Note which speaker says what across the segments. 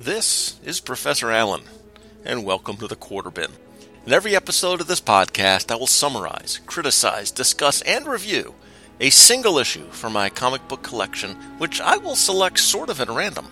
Speaker 1: This is Professor Allen, and welcome to the Quarter Bin. In every episode of this podcast, I will summarize, criticize, discuss, and review a single issue from my comic book collection, which I will select sort of at random.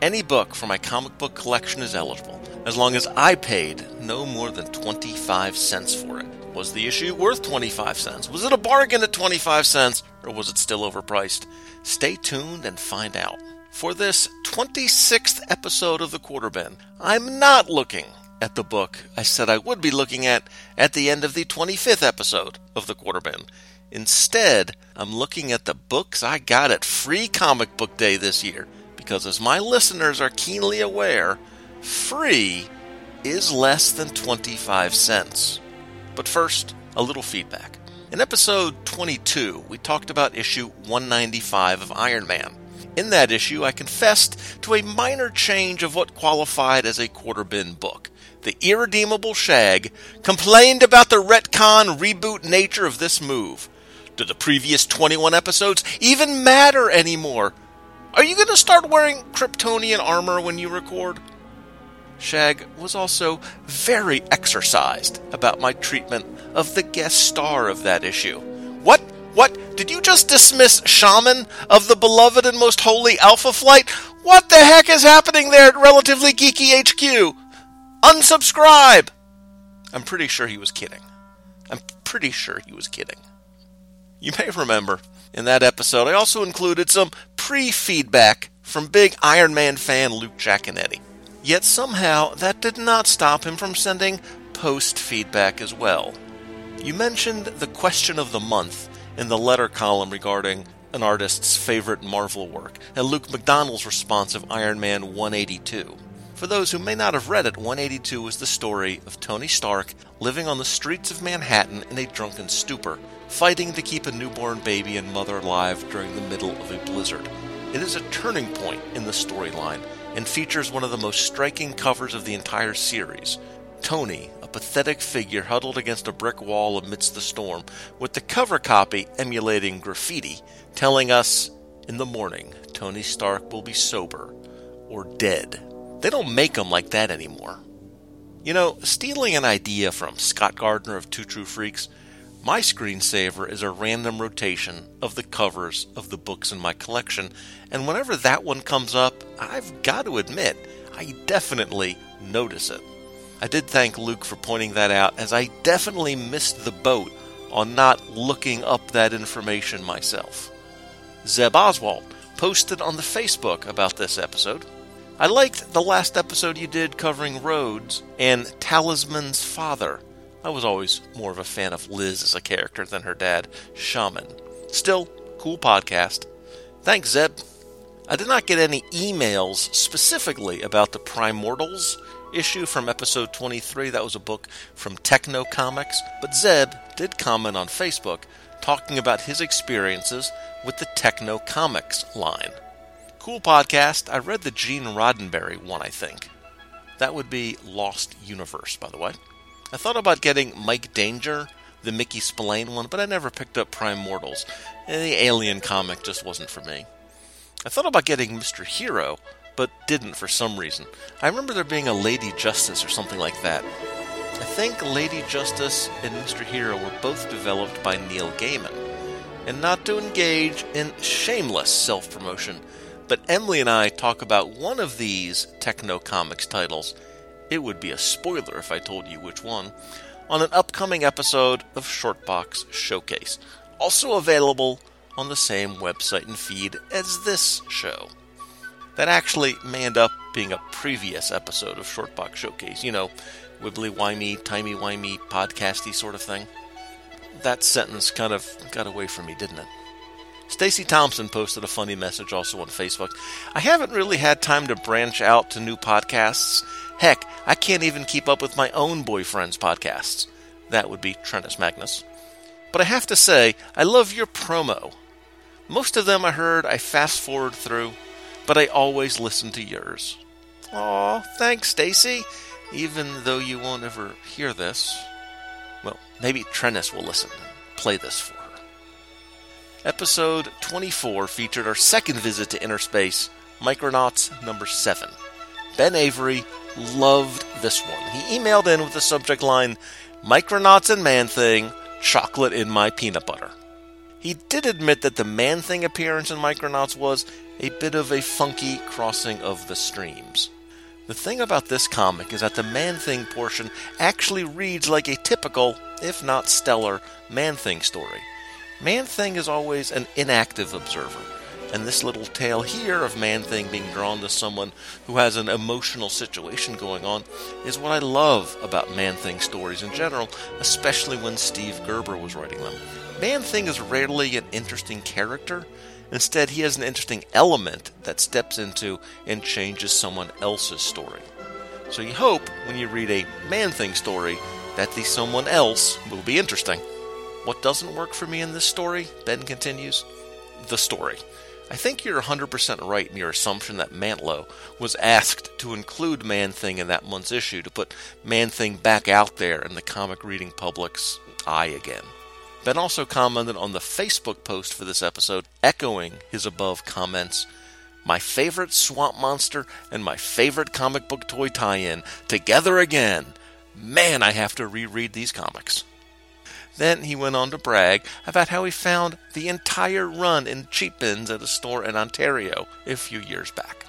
Speaker 1: Any book from my comic book collection is eligible, as long as I paid no more than 25 cents for it. Was the issue worth 25 cents? Was it a bargain at 25 cents, or was it still overpriced? Stay tuned and find out. For this 26th episode of the Quarter Bin, I'm not looking at the book I said I would be looking at at the end of the 25th episode of the Quarter Bin. Instead, I'm looking at the books I got at Free Comic Book Day this year, because as my listeners are keenly aware, free is less than 25 cents. But first, a little feedback. In episode 22, we talked about issue 195 of Iron Man. In that issue, I confessed to a minor change of what qualified as a quarter bin book. The irredeemable Shag complained about the retcon reboot nature of this move. Do the previous 21 episodes even matter anymore? Are you going to start wearing Kryptonian armor when you record? Shag was also very exercised about my treatment of the guest star of that issue. What what? Did you just dismiss Shaman of the beloved and most holy Alpha Flight? What the heck is happening there at Relatively Geeky HQ? Unsubscribe! I'm pretty sure he was kidding. I'm pretty sure he was kidding. You may remember, in that episode, I also included some pre feedback from big Iron Man fan Luke Giaconetti. Yet somehow, that did not stop him from sending post feedback as well. You mentioned the question of the month in the letter column regarding an artist's favorite Marvel work, and Luke McDonnell's response of Iron Man 182. For those who may not have read it, 182 is the story of Tony Stark living on the streets of Manhattan in a drunken stupor, fighting to keep a newborn baby and mother alive during the middle of a blizzard. It is a turning point in the storyline and features one of the most striking covers of the entire series. Tony, pathetic figure huddled against a brick wall amidst the storm, with the cover copy emulating graffiti telling us, In the morning, Tony Stark will be sober or dead. They don't make them like that anymore. You know, stealing an idea from Scott Gardner of Two True Freaks, my screensaver is a random rotation of the covers of the books in my collection, and whenever that one comes up, I've got to admit, I definitely notice it. I did thank Luke for pointing that out, as I definitely missed the boat on not looking up that information myself. Zeb Oswald posted on the Facebook about this episode. I liked the last episode you did covering Rhodes and Talisman's father. I was always more of a fan of Liz as a character than her dad, Shaman. Still, cool podcast. Thanks, Zeb. I did not get any emails specifically about the Primortals issue from episode 23. That was a book from Tekno Comix. But Zeb did comment on Facebook talking about his experiences with the Tekno Comix line. Cool podcast. I read the Gene Roddenberry one, I think. That would be Lost Universe, by the way. I thought about getting Mike Danger, the Mickey Spillane one, but I never picked up Primortals. Eh, the Alien comic just wasn't for me. I thought about getting Mr. Hero, but didn't for some reason. I remember there being a Lady Justice or something like that. I think Lady Justice and Mr. Hero were both developed by Neil Gaiman. And not to engage in shameless self promotion, but Emily and I talk about one of these Tekno Comix titles. It would be a spoiler if I told you which one. On an upcoming episode of Shortbox Showcase. Also available on the same website and feed as this show that actually may end up being a previous episode of Shortbox Showcase. You know, wibbly wimey, timey wimey, podcasty sort of thing. That sentence kind of got away from me, didn't it? Stacy Thompson posted a funny message also on Facebook. I haven't really had time to branch out to new podcasts. Heck, I can't even keep up with my own boyfriend's podcasts. That would be Trentus Magnus. But I have to say, I love your promo. Most of them I heard I fast forward through but I always listen to yours. Aw, thanks, Stacy. Even though you won't ever hear this. Well, maybe Trentus will listen and play this for her. Episode 24 featured our second visit to inner space, Micronauts number 7. Ben Avery loved this one. He emailed in with the subject line Micronauts and Man Thing, chocolate in my peanut butter. He did admit that the Man Thing appearance in Micronauts was a bit of a funky crossing of the streams. The thing about this comic is that the Man Thing portion actually reads like a typical, if not stellar, Man Thing story. Man Thing is always an inactive observer, and this little tale here of Man Thing being drawn to someone who has an emotional situation going on is what I love about Man Thing stories in general, especially when Steve Gerber was writing them. Man Thing is rarely an interesting character. Instead, he has an interesting element that steps into and changes someone else's story. So you hope when you read a Man Thing story that the someone else will be interesting. What doesn't work for me in this story, Ben continues? The story. I think you're 100% right in your assumption that Mantlo was asked to include Man Thing in that month's issue to put Man Thing back out there in the comic reading public's eye again. Ben also commented on the Facebook post for this episode, echoing his above comments. My favorite swamp monster and my favorite comic book toy tie in together again. Man, I have to reread these comics. Then he went on to brag about how he found the entire run in cheap bins at a store in Ontario a few years back.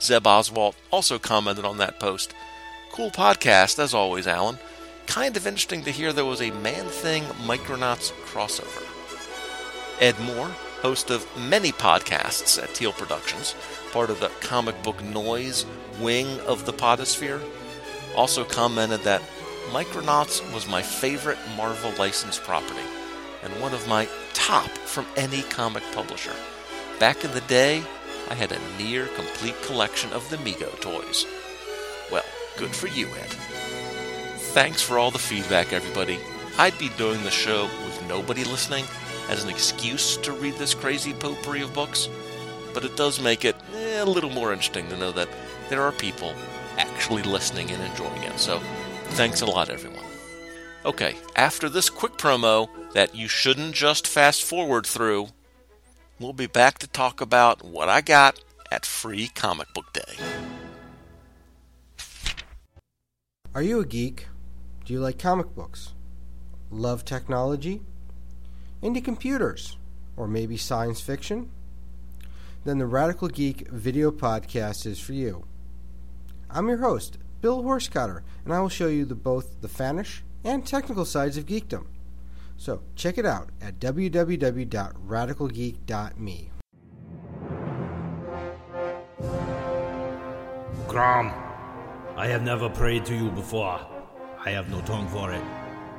Speaker 1: Zeb Oswalt also commented on that post. Cool podcast, as always, Allen. Kind of interesting to hear there was a Man Thing Micronauts crossover. Ed Moore, host of many podcasts at Teal Productions, part of the comic book noise wing of the podosphere, also commented that Micronauts was my favorite Marvel licensed property, and one of my top from any comic publisher. Back in the day, I had a near complete collection of the Mego toys. Well, good for you, Ed. Thanks for all the feedback, everybody. I'd be doing the show with nobody listening as an excuse to read this crazy potpourri of books, but it does make it eh, a little more interesting to know that there are people actually listening and enjoying it. So Thanks a lot, everyone. Okay, after this quick promo that you shouldn't just fast forward through, we'll be back to talk about what I got at Free Comic Book Day.
Speaker 2: Are you a geek? Do you like comic books? Love technology? Into computers? Or maybe science fiction? Then the Radical Geek video podcast is for you. I'm your host, Bill Horsecutter, and I will show you the, both the fanish and technical sides of geekdom. So check it out at www.radicalgeek.me.
Speaker 3: Crom, I have never prayed to you before. I have no tongue for it.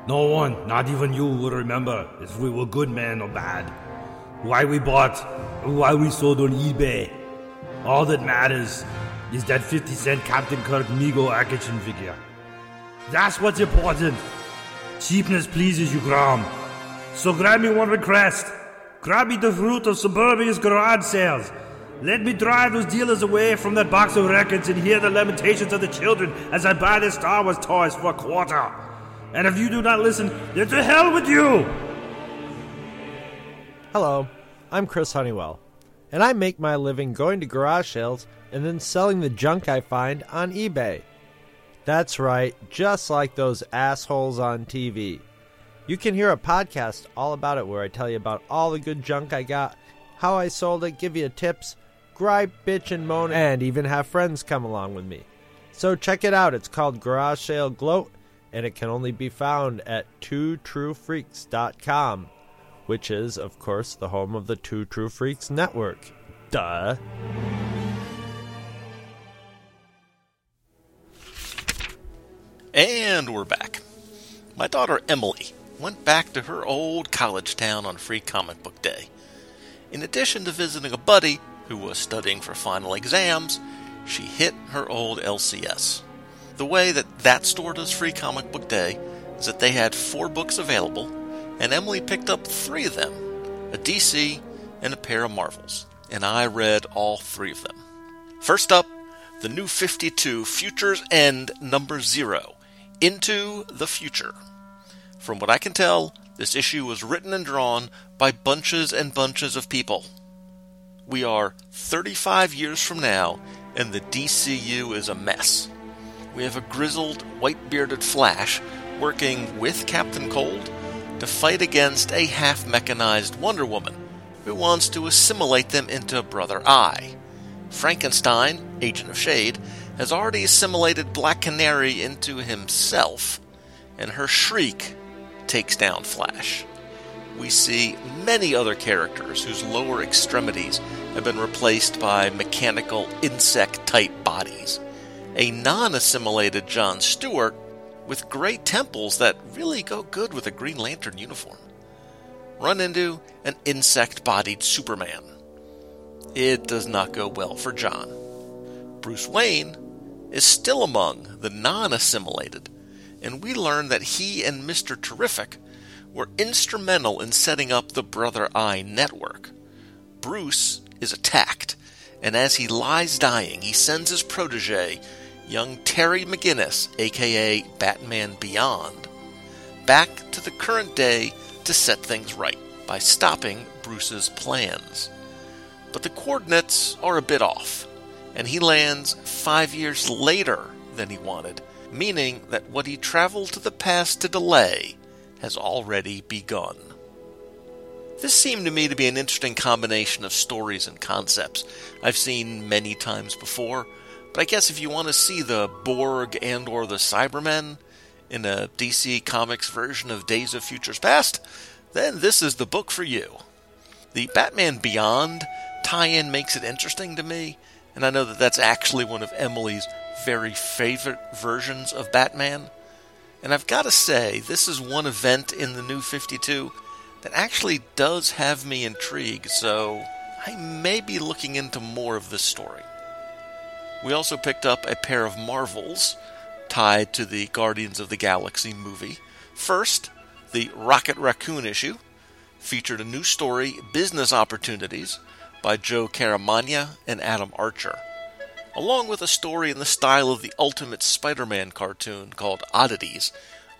Speaker 3: No one, not even you, will remember if we were good men or bad. Why we bought, why we sold on eBay. All that matters is that 50 cent Captain Kirk Mego action figure. That's what's important. Cheapness pleases you, Crom. So grab me one request. Grab me the fruit of Suburbia's garage sales. Let me drive those dealers away from that box of records and hear the lamentations of the children as I buy their Star Wars toys for a quarter. And if you do not listen, then to hell with you!
Speaker 4: Hello, I'm Chris Honeywell, and I make my living going to garage sales and then selling the junk I find on eBay. That's right, just like those assholes on TV. You can hear a podcast all about it where I tell you about all the good junk I got, how I sold it, give you tips, gripe, bitch, and moan, and even have friends come along with me. So check it out. It's called Garage Sale Gloat, and it can only be found at twotruefreaks.com, which is, of course, the home of the Two True Freaks Network. Duh.
Speaker 1: And we're back. My daughter Emily went back to her old college town on Free Comic Book Day. In addition to visiting a buddy who was studying for final exams, she hit her old LCS. The way that that store does Free Comic Book Day is that they had four books available, and Emily picked up three of them a DC and a pair of Marvels, and I read all three of them. First up, the new 52 Futures End number zero into the Future. From what I can tell, this issue was written and drawn by bunches and bunches of people. We are 35 years from now, and the DCU is a mess. We have a grizzled, white bearded Flash working with Captain Cold to fight against a half mechanized Wonder Woman who wants to assimilate them into Brother Eye. Frankenstein, Agent of Shade, has already assimilated Black Canary into himself, and her shriek takes down Flash. We see many other characters whose lower extremities have been replaced by mechanical insect type bodies. A non assimilated John Stewart with great temples that really go good with a Green Lantern uniform. Run into an insect bodied Superman. It does not go well for John. Bruce Wayne is still among the non assimilated, and we learn that he and Mr. Terrific were instrumental in setting up the Brother Eye network. Bruce is attacked, and as he lies dying, he sends his protege, young Terry McGinnis, aka Batman Beyond, back to the current day to set things right by stopping Bruce's plans. But the coordinates are a bit off, and he lands five years later than he wanted, meaning that what he traveled to the past to delay has already begun. This seemed to me to be an interesting combination of stories and concepts I've seen many times before, but I guess if you want to see the Borg and or the Cybermen in a DC Comics version of Days of Futures Past, then this is the book for you. The Batman Beyond tie-in makes it interesting to me, and I know that that's actually one of Emily's very favorite versions of Batman. And I've got to say, this is one event in the new 52 that actually does have me intrigued, so I may be looking into more of this story. We also picked up a pair of Marvels tied to the Guardians of the Galaxy movie. First, the Rocket Raccoon issue featured a new story, Business Opportunities, by Joe Caramagna and Adam Archer along with a story in the style of the Ultimate Spider Man cartoon called Oddities,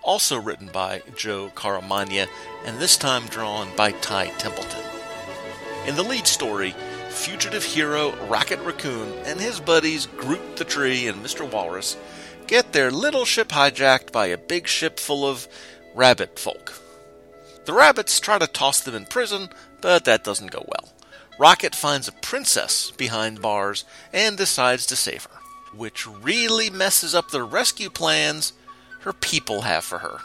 Speaker 1: also written by Joe Caramagna and this time drawn by Ty Templeton. In the lead story, fugitive hero Rocket Raccoon and his buddies Groot the Tree and Mr. Walrus get their little ship hijacked by a big ship full of rabbit folk. The rabbits try to toss them in prison, but that doesn't go well. Rocket finds a princess behind bars and decides to save her, which really messes up the rescue plans her people have for her.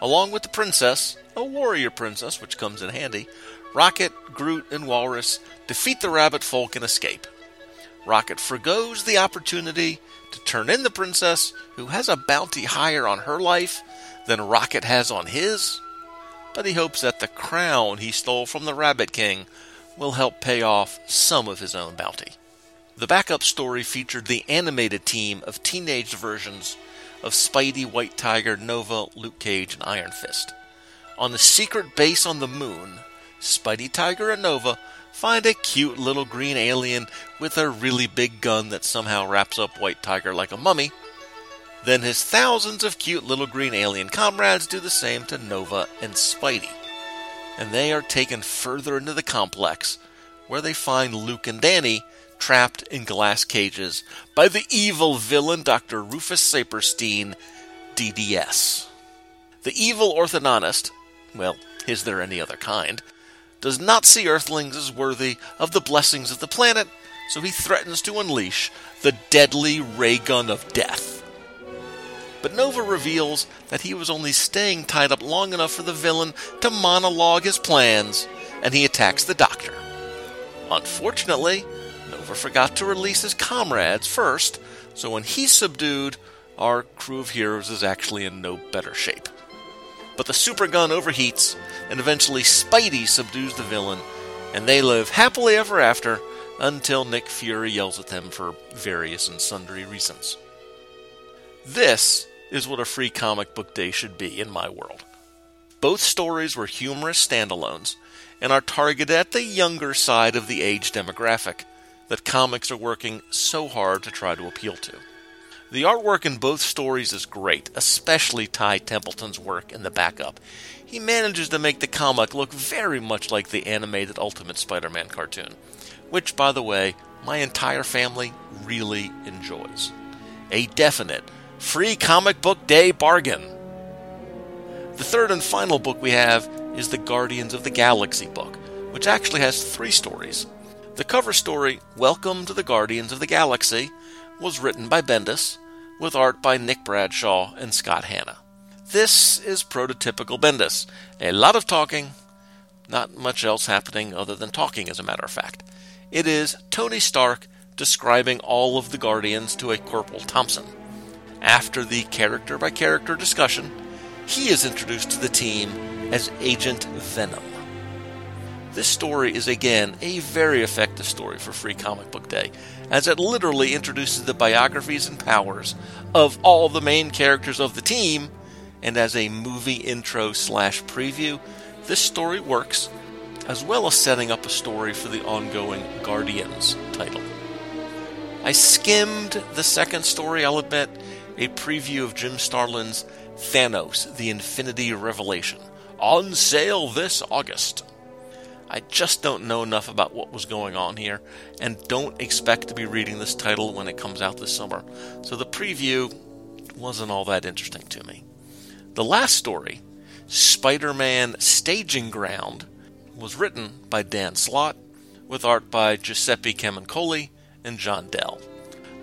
Speaker 1: Along with the princess, a warrior princess, which comes in handy, Rocket, Groot, and Walrus defeat the rabbit folk and escape. Rocket forgoes the opportunity to turn in the princess, who has a bounty higher on her life than Rocket has on his, but he hopes that the crown he stole from the Rabbit King will help pay off some of his own bounty. The backup story featured the animated team of teenage versions of Spidey, White Tiger, Nova, Luke Cage, and Iron Fist. On the secret base on the moon, Spidey, Tiger, and Nova find a cute little green alien with a really big gun that somehow wraps up White Tiger like a mummy. Then his thousands of cute little green alien comrades do the same to Nova and Spidey and they are taken further into the complex, where they find Luke and Danny trapped in glass cages by the evil villain Dr. Rufus Saperstein, DDS. The evil orthodontist, well, is there any other kind, does not see Earthlings as worthy of the blessings of the planet, so he threatens to unleash the deadly ray gun of death. But Nova reveals that he was only staying tied up long enough for the villain to monologue his plans, and he attacks the doctor. Unfortunately, Nova forgot to release his comrades first, so when he's subdued, our crew of heroes is actually in no better shape. But the super gun overheats, and eventually Spidey subdues the villain, and they live happily ever after until Nick Fury yells at them for various and sundry reasons. This is what a free comic book day should be in my world. Both stories were humorous standalones and are targeted at the younger side of the age demographic that comics are working so hard to try to appeal to. The artwork in both stories is great, especially Ty Templeton's work in the backup. He manages to make the comic look very much like the animated Ultimate Spider Man cartoon, which, by the way, my entire family really enjoys. A definite free comic book day bargain. The third and final book we have is the Guardians of the Galaxy book, which actually has three stories. The cover story, Welcome to the Guardians of the Galaxy, was written by Bendis, with art by Nick Bradshaw and Scott Hanna. This is prototypical Bendis. A lot of talking, not much else happening other than talking, as a matter of fact. It is Tony Stark describing all of the Guardians to a Corporal Thompson. After the character by character discussion, he is introduced to the team as Agent Venom. This story is again a very effective story for Free Comic Book Day, as it literally introduces the biographies and powers of all the main characters of the team, and as a movie intro slash preview, this story works, as well as setting up a story for the ongoing Guardians title. I skimmed the second story, I'll admit, a preview of Jim Starlin's Thanos, the Infinity Revelation, on sale this August. I just don't know enough about what was going on here, and don't expect to be reading this title when it comes out this summer, so the preview wasn't all that interesting to me. The last story, Spider Man Staging Ground, was written by Dan Slott, with art by Giuseppe Camuncoli and John Dell.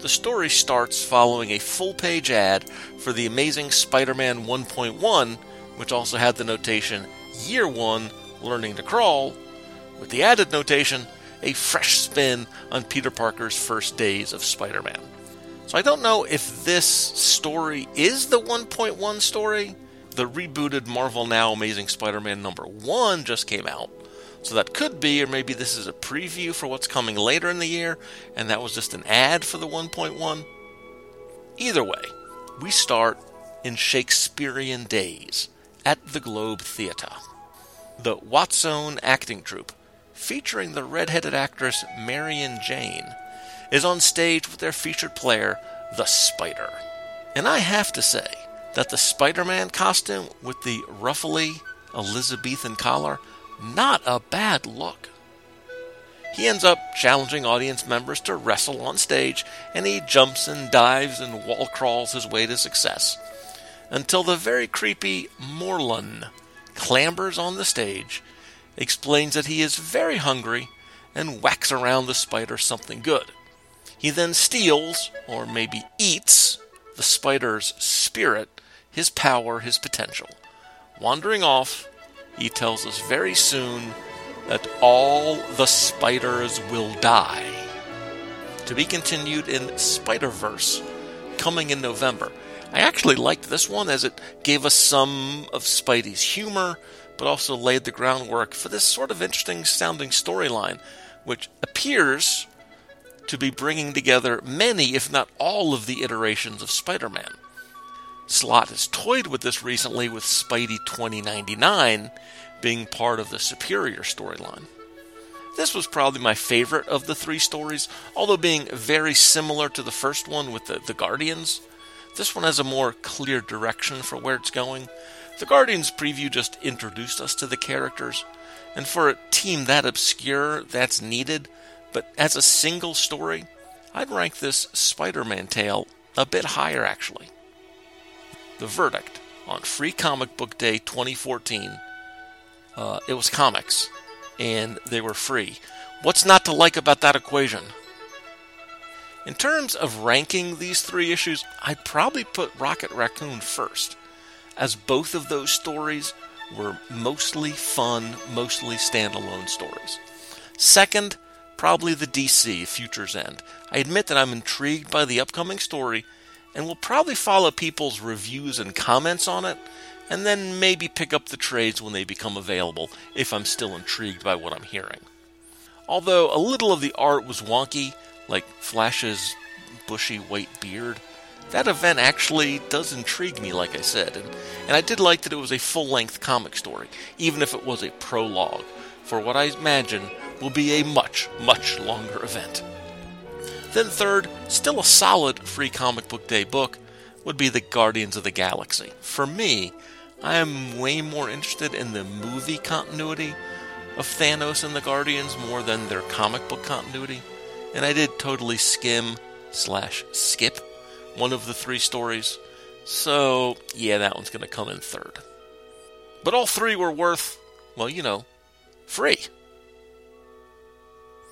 Speaker 1: The story starts following a full page ad for the Amazing Spider Man 1.1, which also had the notation Year 1 Learning to Crawl, with the added notation a fresh spin on Peter Parker's first days of Spider Man. So I don't know if this story is the 1.1 story. The rebooted Marvel Now Amazing Spider Man number 1 just came out. So that could be, or maybe this is a preview for what's coming later in the year, and that was just an ad for the 1.1. Either way, we start in Shakespearean days at the Globe Theatre. The Watson acting troupe, featuring the red-headed actress Marion Jane, is on stage with their featured player, the Spider. And I have to say that the Spider-Man costume with the ruffly Elizabethan collar not a bad look. He ends up challenging audience members to wrestle on stage, and he jumps and dives and wall crawls his way to success. Until the very creepy Morlun clambers on the stage, explains that he is very hungry, and whacks around the spider something good. He then steals, or maybe eats, the spider's spirit, his power, his potential. Wandering off, he tells us very soon that all the spiders will die. To be continued in Spider Verse, coming in November. I actually liked this one as it gave us some of Spidey's humor, but also laid the groundwork for this sort of interesting sounding storyline, which appears to be bringing together many, if not all, of the iterations of Spider Man. Slott has toyed with this recently with Spidey 2099 being part of the Superior storyline. This was probably my favorite of the three stories, although being very similar to the first one with the, the Guardians. This one has a more clear direction for where it's going. The Guardians preview just introduced us to the characters, and for a team that obscure, that's needed, but as a single story, I'd rank this Spider Man tale a bit higher actually. The verdict on Free Comic Book Day 2014 uh, it was comics, and they were free. What's not to like about that equation? In terms of ranking these three issues, I'd probably put Rocket Raccoon first, as both of those stories were mostly fun, mostly standalone stories. Second, probably the DC Future's End. I admit that I'm intrigued by the upcoming story and we'll probably follow people's reviews and comments on it and then maybe pick up the trades when they become available if I'm still intrigued by what I'm hearing. Although a little of the art was wonky, like Flash's bushy white beard, that event actually does intrigue me, like I said, and, and I did like that it was a full length comic story, even if it was a prologue, for what I imagine will be a much, much longer event. Then, third, still a solid free comic book day book, would be The Guardians of the Galaxy. For me, I am way more interested in the movie continuity, of Thanos and the Guardians more than their comic book continuity, and I did totally skim slash skip one of the three stories. So, yeah, that one's going to come in third. But all three were worth, well, you know, free.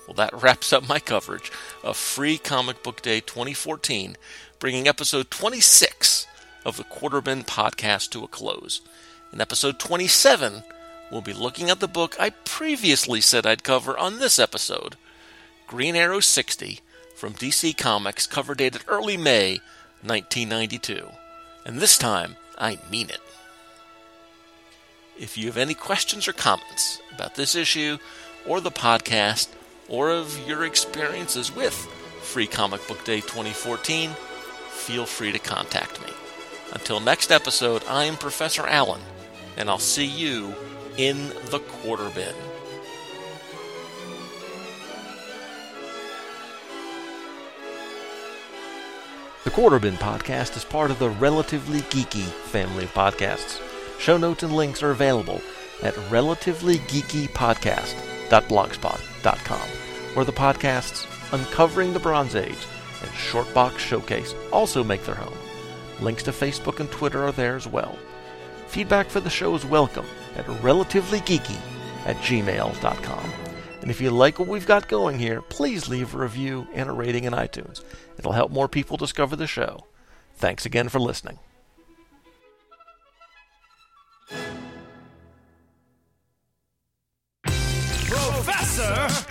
Speaker 1: Well, that wraps up my coverage of Free Comic Book Day 2014, bringing episode 26 of the Quarterbin podcast to a close. In episode 27, we'll be looking at the book I previously said I'd cover on this episode Green Arrow 60 from DC Comics, cover dated early May 1992. And this time, I mean it. If you have any questions or comments about this issue or the podcast, or of your experiences with Free Comic Book Day 2014, feel free to contact me. Until next episode, I am Professor Allen, and I'll see you in the quarter bin. The Quarter Bin Podcast is part of the Relatively Geeky family of podcasts. Show notes and links are available at relativelygeekypodcast.blogspot.com, where the podcasts Uncovering the Bronze Age and Shortbox Showcase also make their home. Links to Facebook and Twitter are there as well. Feedback for the show is welcome at relativelygeeky at gmail.com. And if you like what we've got going here, please leave a review and a rating in iTunes. It'll help more people discover the show. Thanks again for listening. sir.